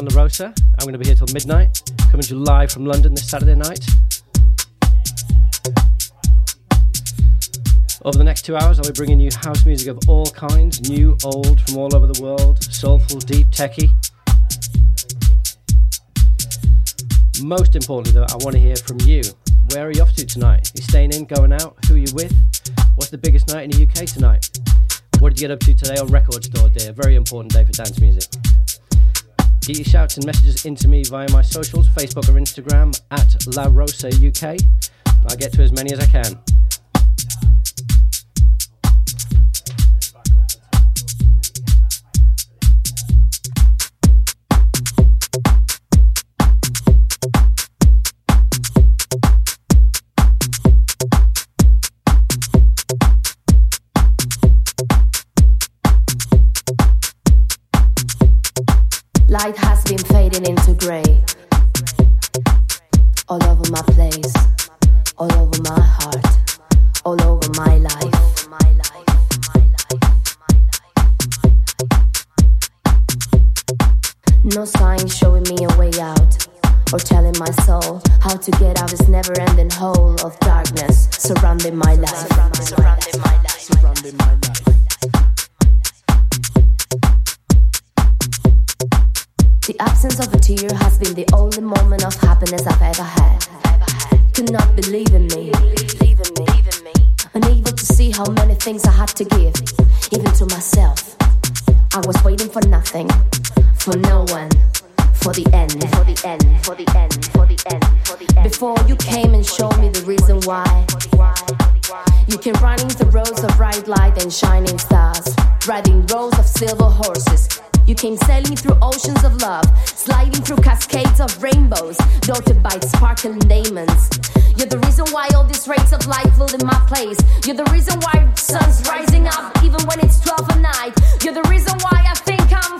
559. I'm I'm going to be here till midnight, coming to you live from London this Saturday night. Over the next two hours, I'll be bringing you house music of all kinds, new, old, from all over the world, soulful, deep, techie. Most importantly, though, I want to hear from you. Where are you off to tonight? Are you staying in, going out? Who are you with? What's the biggest night in the UK tonight? What did you get up to today on Record Store Day? A very important day for dance music. Get your shouts and messages into me via my socials, Facebook or Instagram at La Rosa UK. I'll get to as many as I can. Light has been fading into grey. All over my place, all over my heart, all over my life. No sign showing me a way out, or telling my soul how to get out of this never ending hole of darkness surrounding my life. Surrounding my life. Surrounding my life. The absence of a tear has been the only moment of happiness I've ever had. Could not believe in me. Unable to see how many things I had to give, even to myself. I was waiting for nothing, for no one, for the end, for the end, for the end, for the end, for the end. Before you came and showed me the reason why. You came running through roads of bright light and shining stars, riding rows of silver horses. You came sailing through oceans of love, sliding through cascades of rainbows, dotted by sparkling diamonds. You're the reason why all these rays of light filled in my place. You're the reason why sun's rising up even when it's 12 at night. You're the reason why I think I'm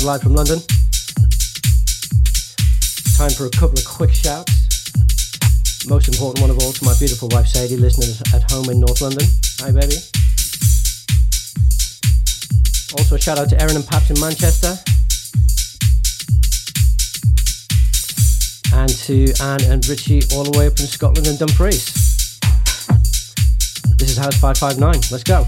559 live from London. Time for a couple of quick shouts. Most important one of all to my beautiful wife Sadie, listeners at home in North London. Hi, baby. Also, a shout out to Erin and Paps in Manchester. And to Anne and Richie all the way up in Scotland and Dumfries. This is House 559. Let's go.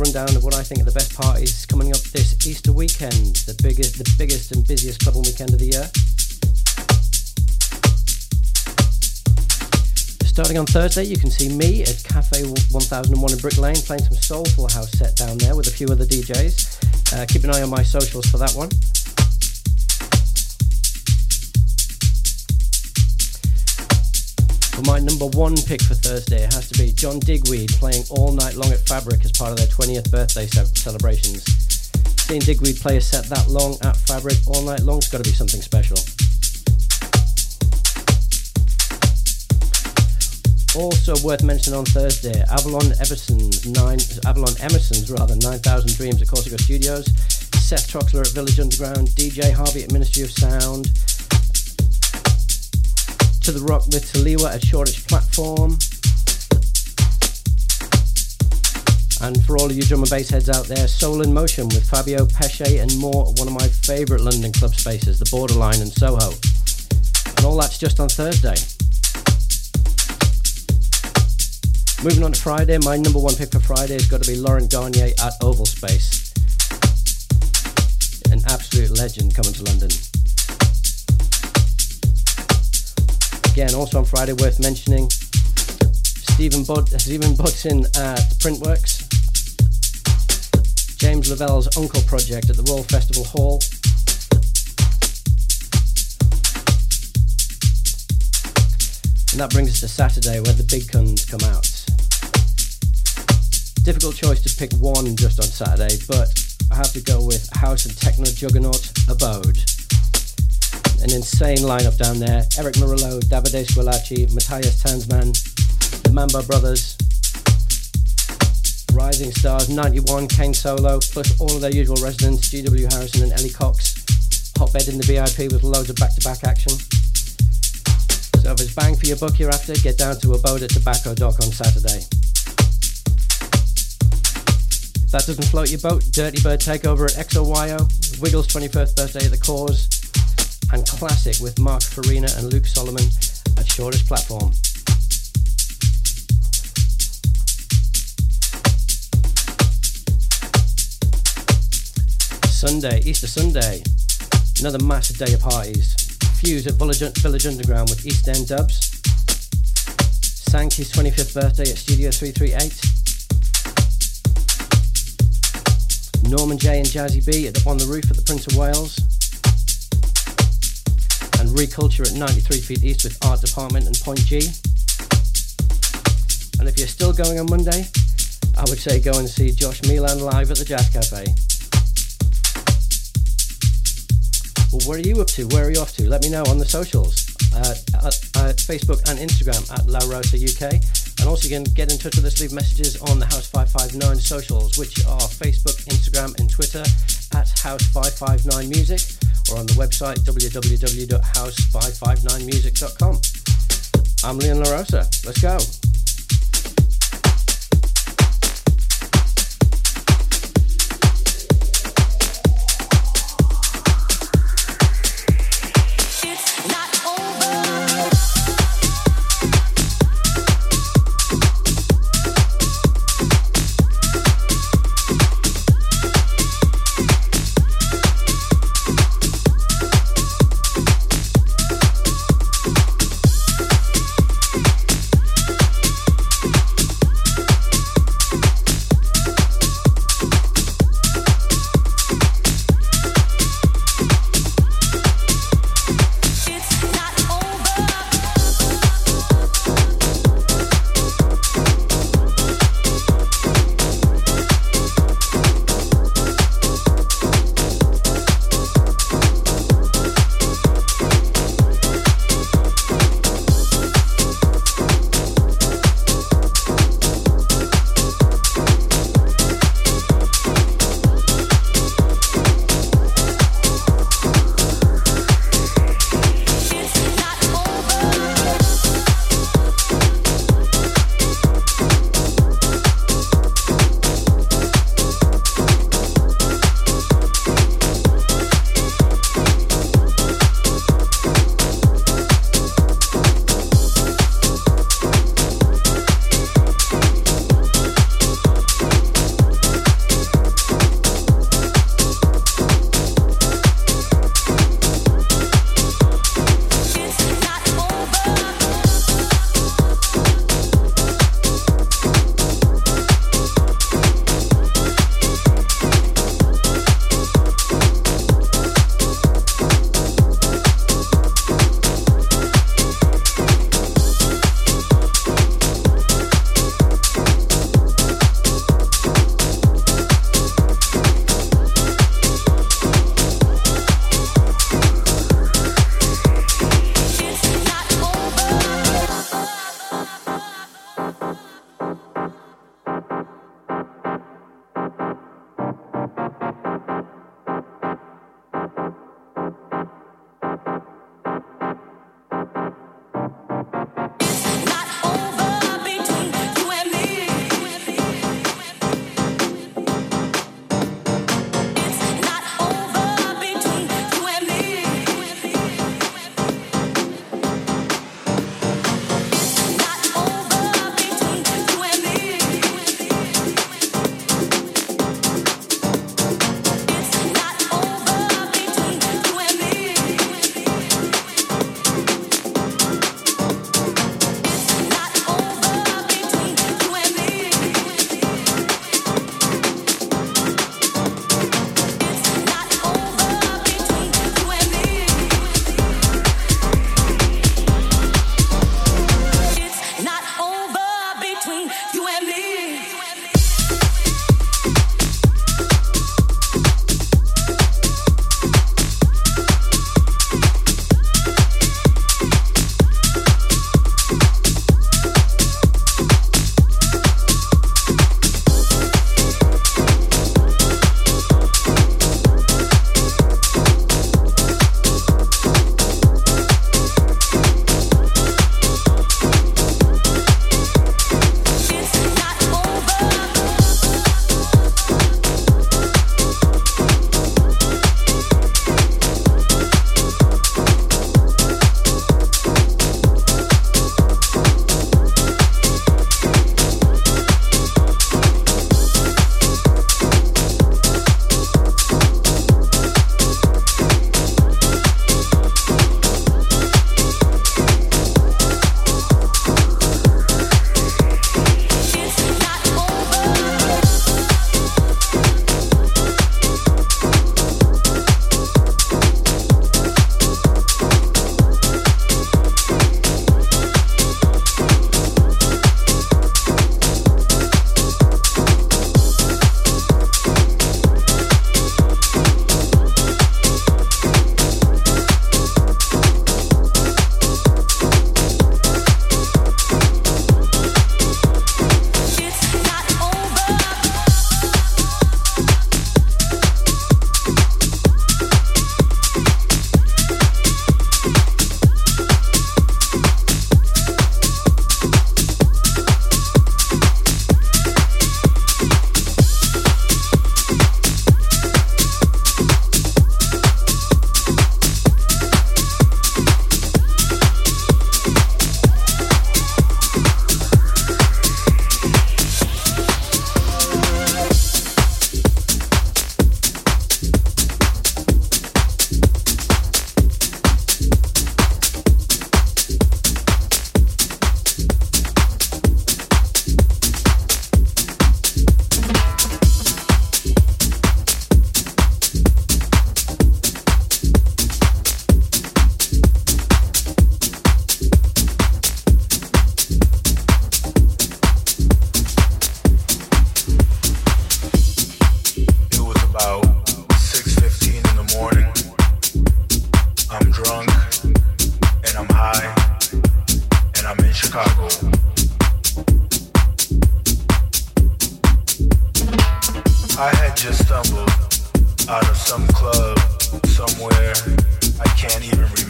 Rundown of what I think are the best parties coming up this Easter weekend, the biggest, the biggest and busiest clubbing weekend of the year. Starting on Thursday, you can see me at Cafe 1001 in Brick Lane playing some soulful house set down there with a few other DJs. Uh, keep an eye on my socials for that one. Number one pick for Thursday, has to be John Digweed playing all night long at Fabric as part of their 20th birthday celebrations. Seeing Digweed play a set that long at Fabric all night long's got to be something special. Also worth mentioning on Thursday, Avalon Emerson's nine Avalon Emerson's rather 9000 Dreams at Corsica Studios, Seth Troxler at Village Underground, DJ Harvey at Ministry of Sound, to the rock with Taliwa at Shoreditch Platform. And for all of you drum and bass heads out there, Soul in Motion with Fabio Pesce and more, one of my favourite London club spaces, the Borderline and Soho. And all that's just on Thursday. Moving on to Friday, my number one pick for Friday has got to be Laurent Garnier at Oval Space. An absolute legend coming to London. Again, also on Friday, worth mentioning, Stephen, Bud- Stephan Bodzin at Printworks. James Lavelle's UNKLE Project at the Royal Festival Hall. And that brings us to Saturday where the big guns come out. Difficult choice to pick one just on Saturday, but I have to go with House and Techno Juggernaut Abode. An insane lineup down there. Erick Morillo, Davide Squillaci, Matthias Tanzmann, the Mamba Brothers, Rising Stars 91, Kane Solo, plus all of their usual residents, GW Harrison and Ellie Cox. Hotbed in the VIP with loads of back-to-back action. So if it's bang for your buck you're after, get down to Abode at Tobacco Dock on Saturday. If that doesn't float your boat, Dirty Bird Takeover at XOYO, Wiggles 21st birthday at the Cause, and Classic with Mark Farina and Luke Solomon at Shoreditch Platform. Sunday, Easter Sunday, another massive day of parties. Fuse at Village, Underground with East End Dubs. Sankey's 25th birthday at Studio 338. Norman Jay and Jazzie B at the, on the roof at the Prince of Wales. Reculture at 93 Feet East with Art Department and Point G. And if you're still going on Monday, I would say go and see Josh Milan live at the Jazz Cafe. Well, what are you up to? Where are you off to? Let me know on the socials. Uh, at, at, Facebook and Instagram at La Rosa UK. And also you can get in touch with us, leave messages on the House 559 socials, which are Facebook, Instagram and Twitter at House559 Music or on the website www.house559music.com. I'm Leon La Rosa. Let's go.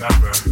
Brother,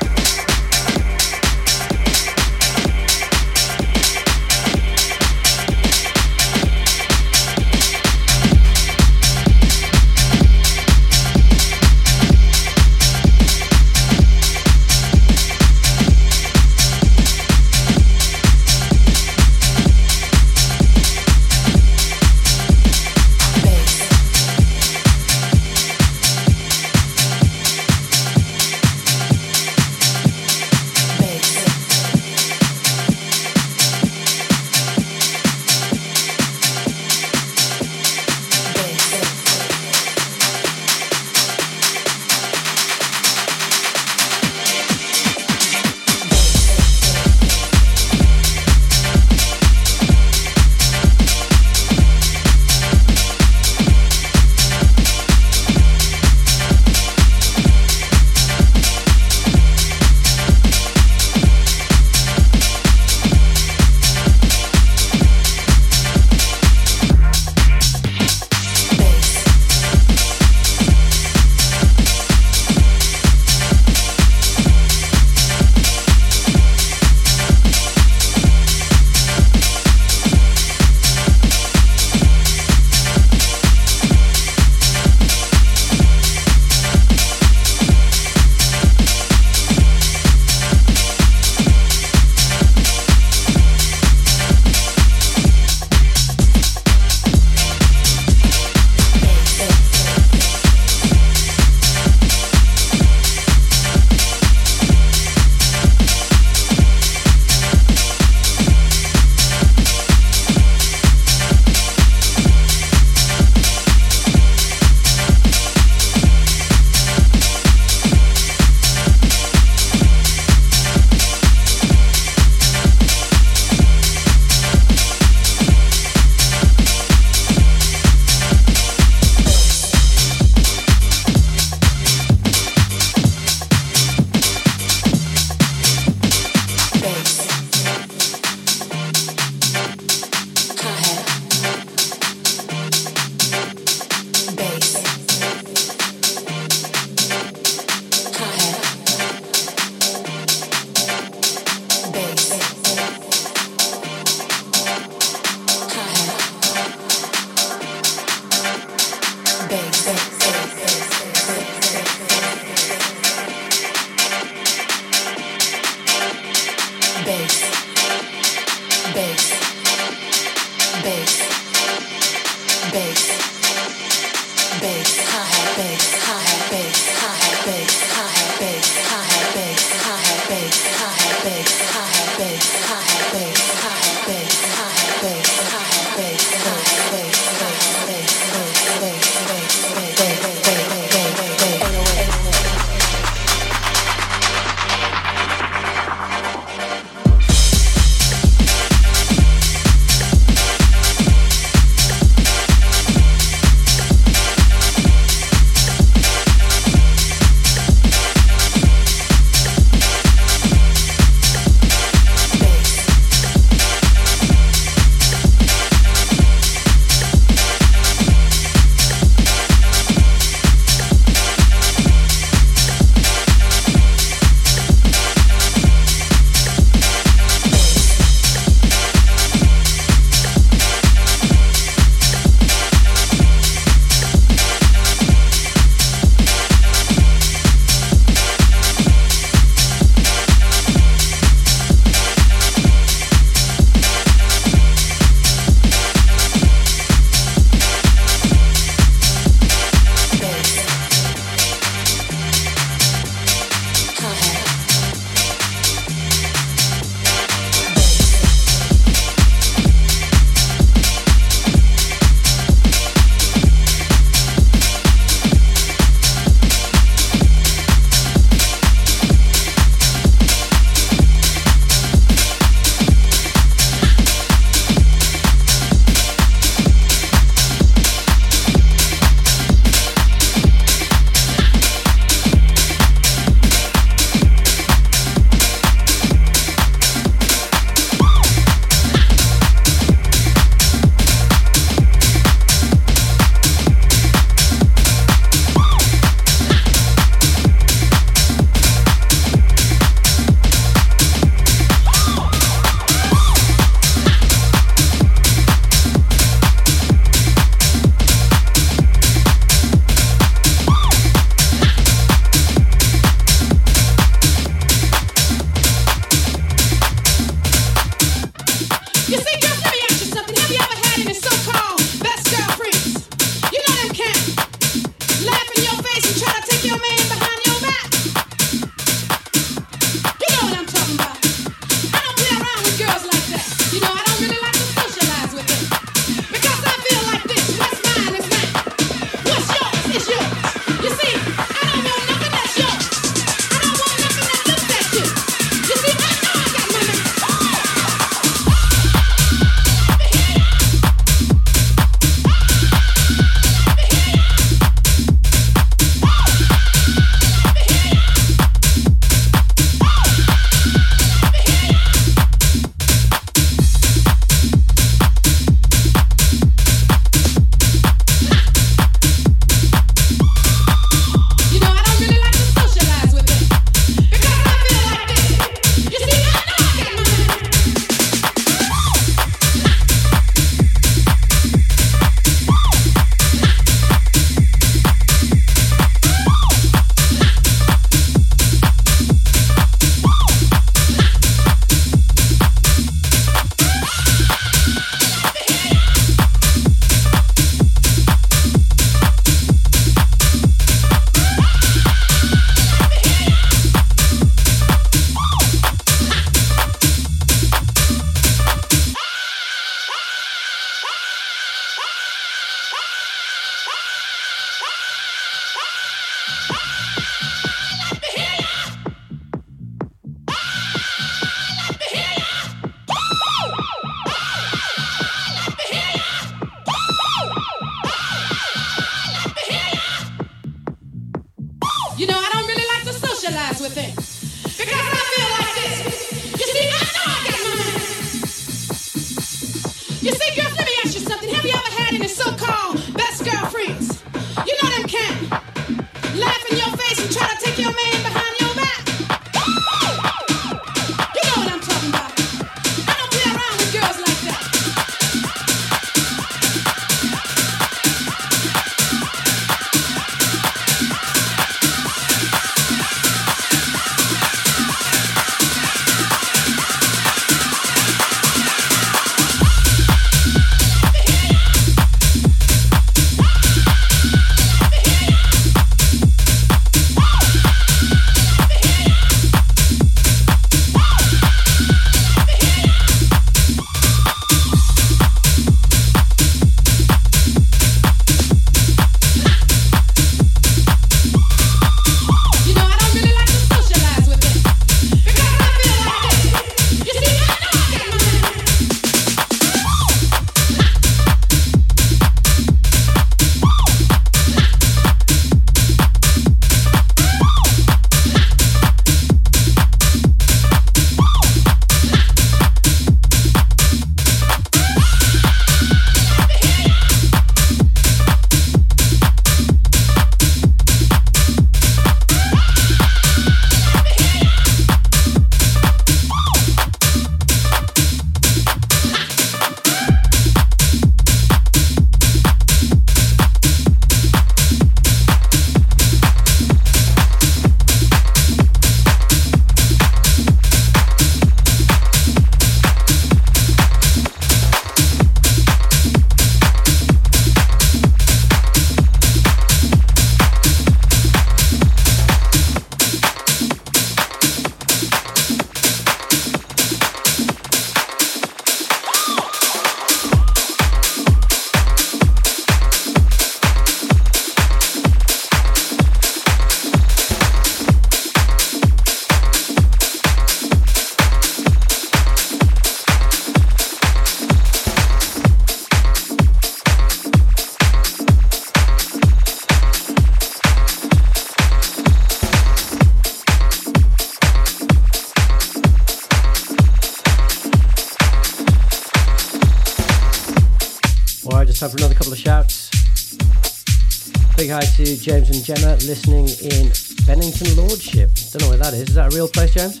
hi to James and Gemma listening in Benington Lordship. Don't know where that is. Is that a real place, James?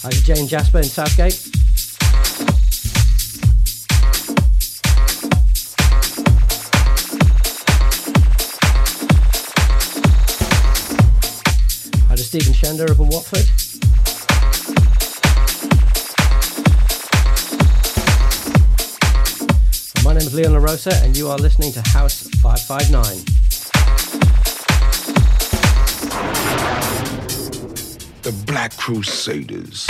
Hi to Jane Jasper in Southgate. Hi to Stephen Shender up in Watford. My name is Leon La Rosa, and you are listening to House 559. The Black Crusaders.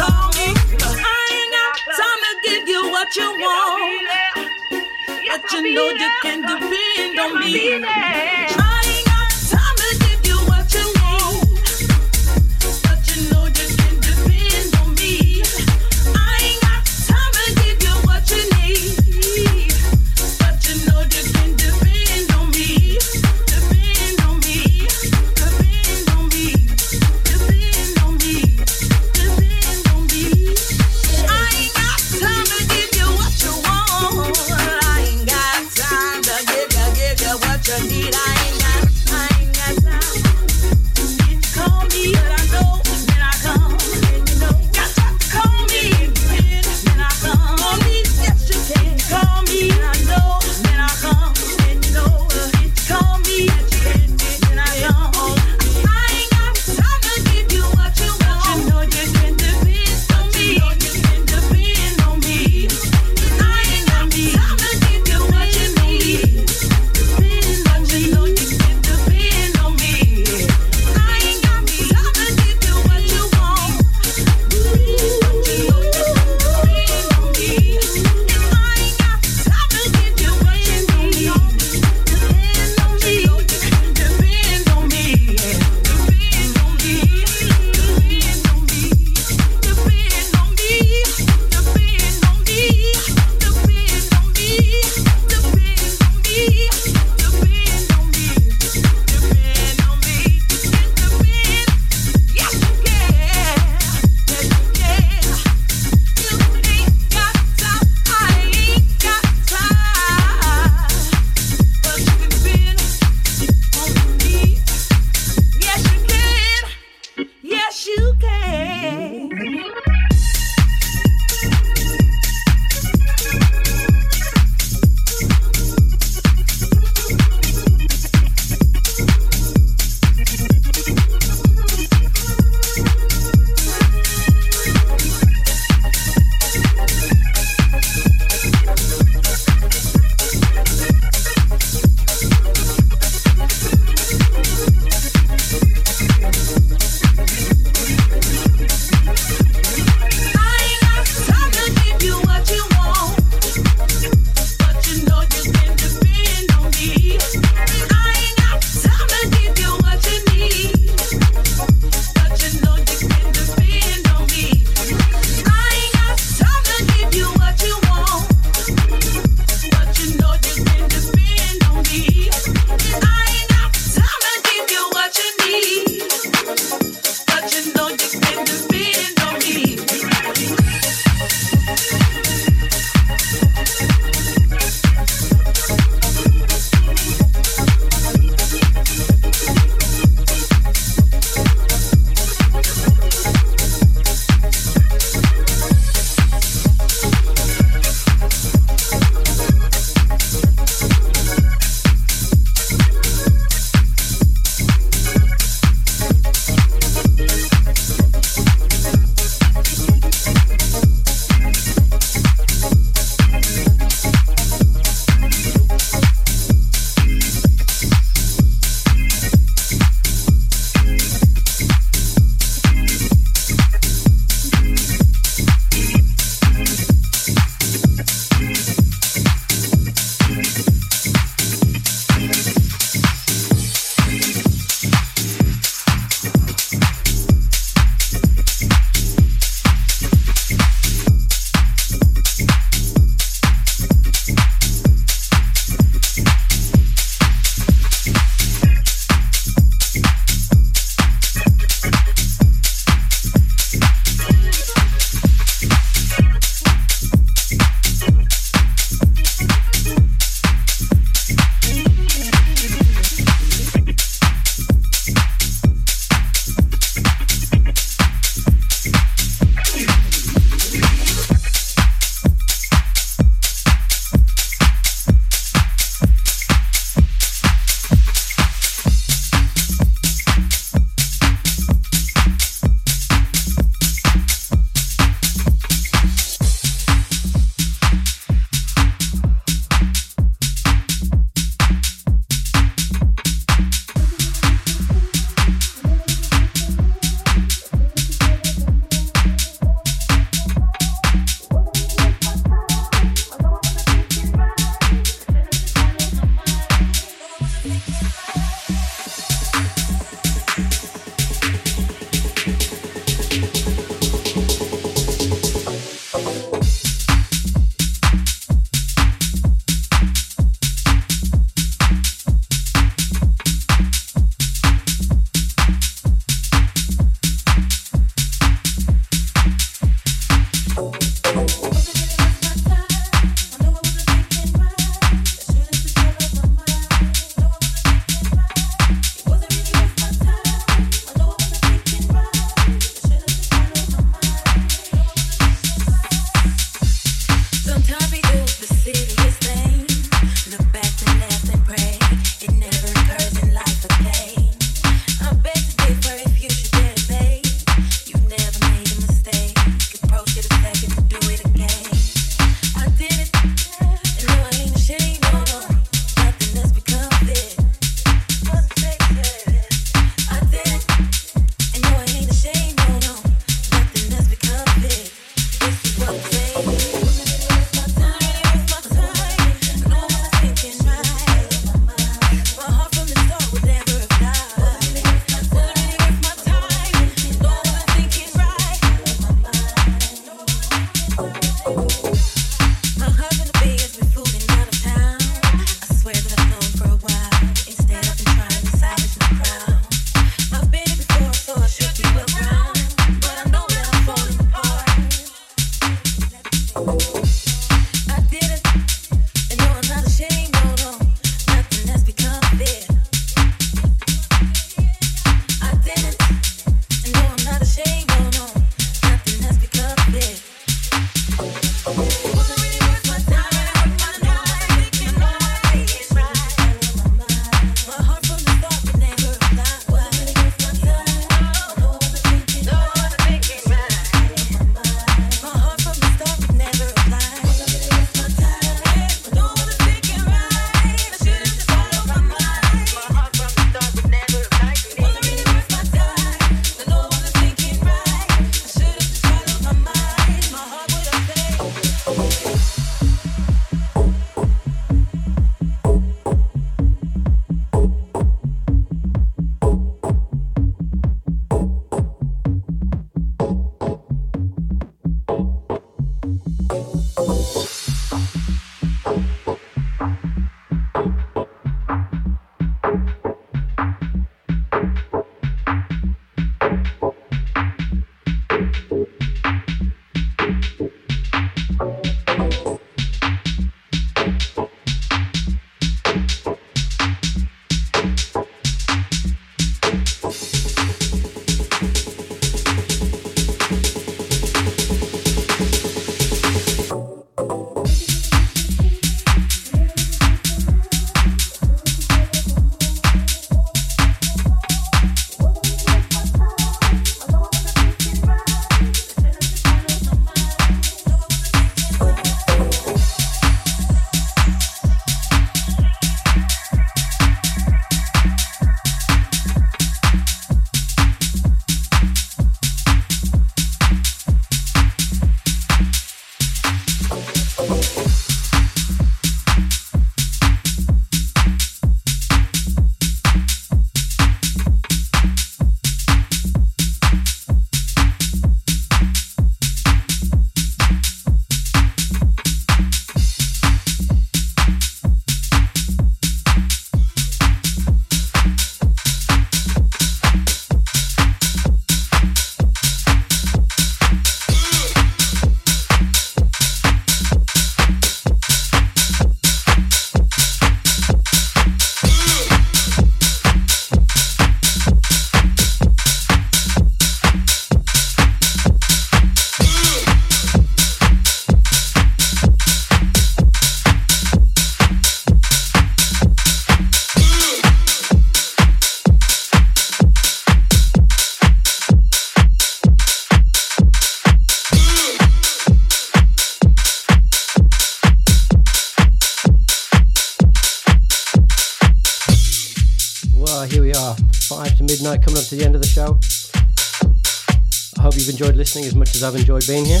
Listening as much as I've enjoyed being here.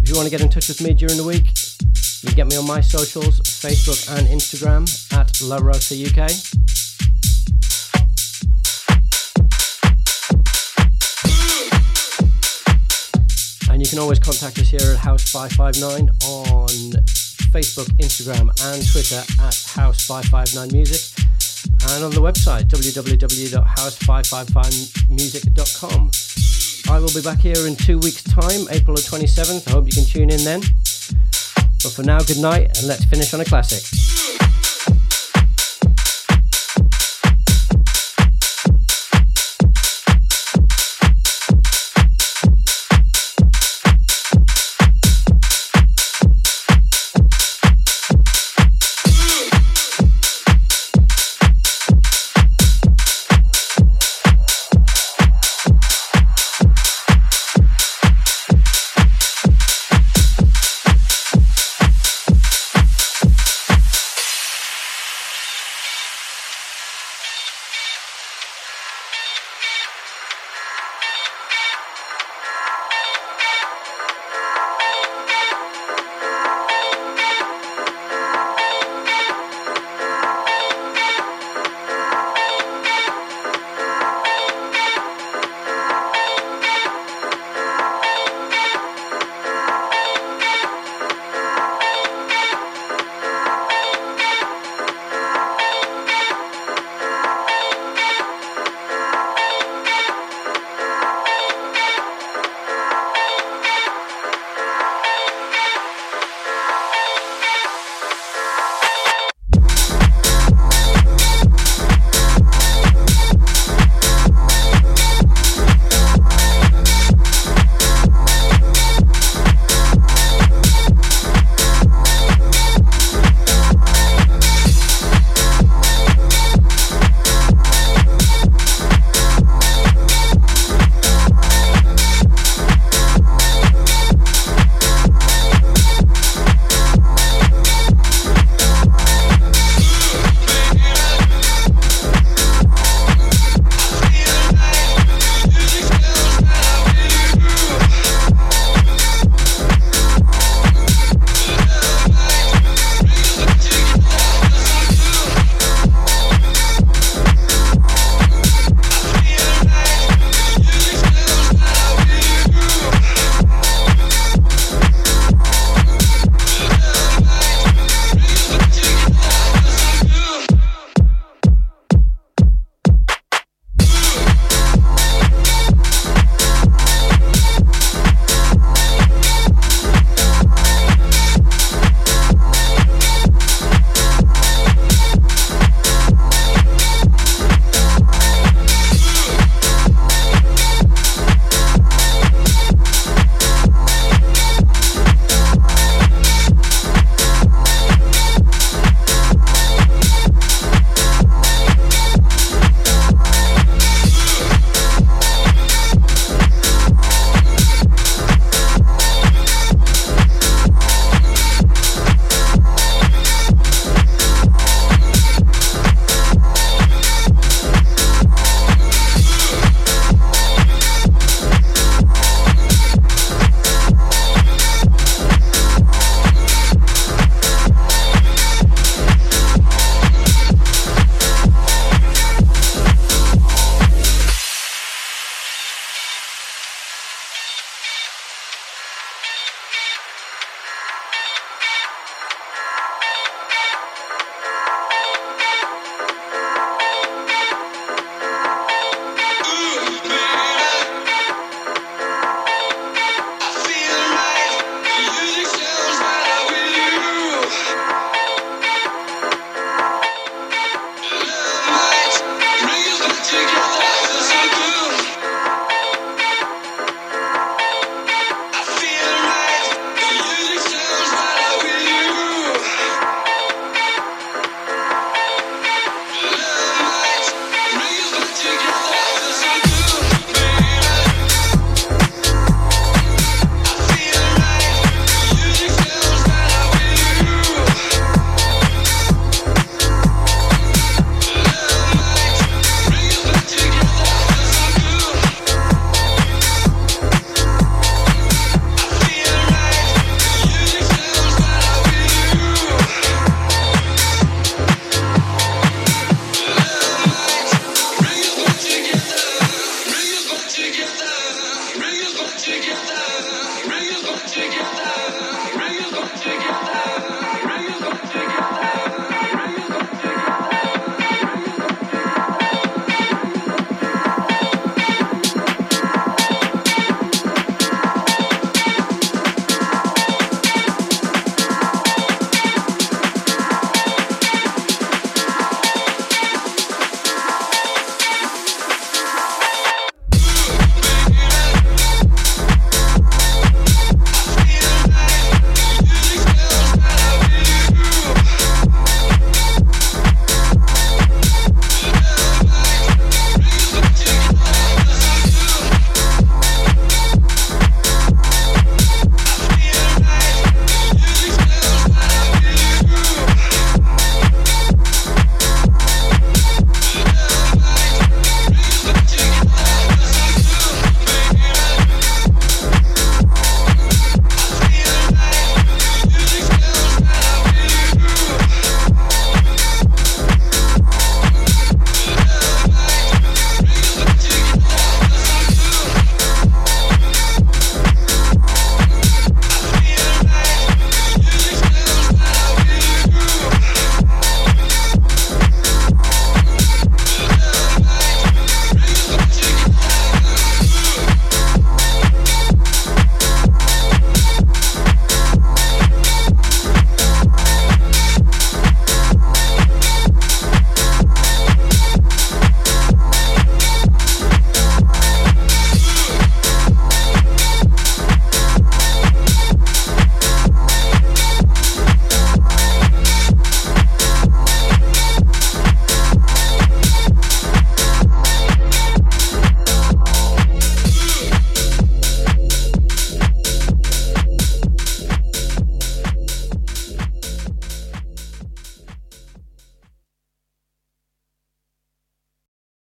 If you want to get in touch with me during the week, you can get me on my socials, Facebook and Instagram at La Rosa UK. And you can always contact us here at House 559 on Facebook, Instagram, and Twitter at House 559 Music, and on the website www.house559music.com. I will be back here in two weeks' time, April the 27th. I hope you can tune in then. But for now, good night, and let's finish on a classic.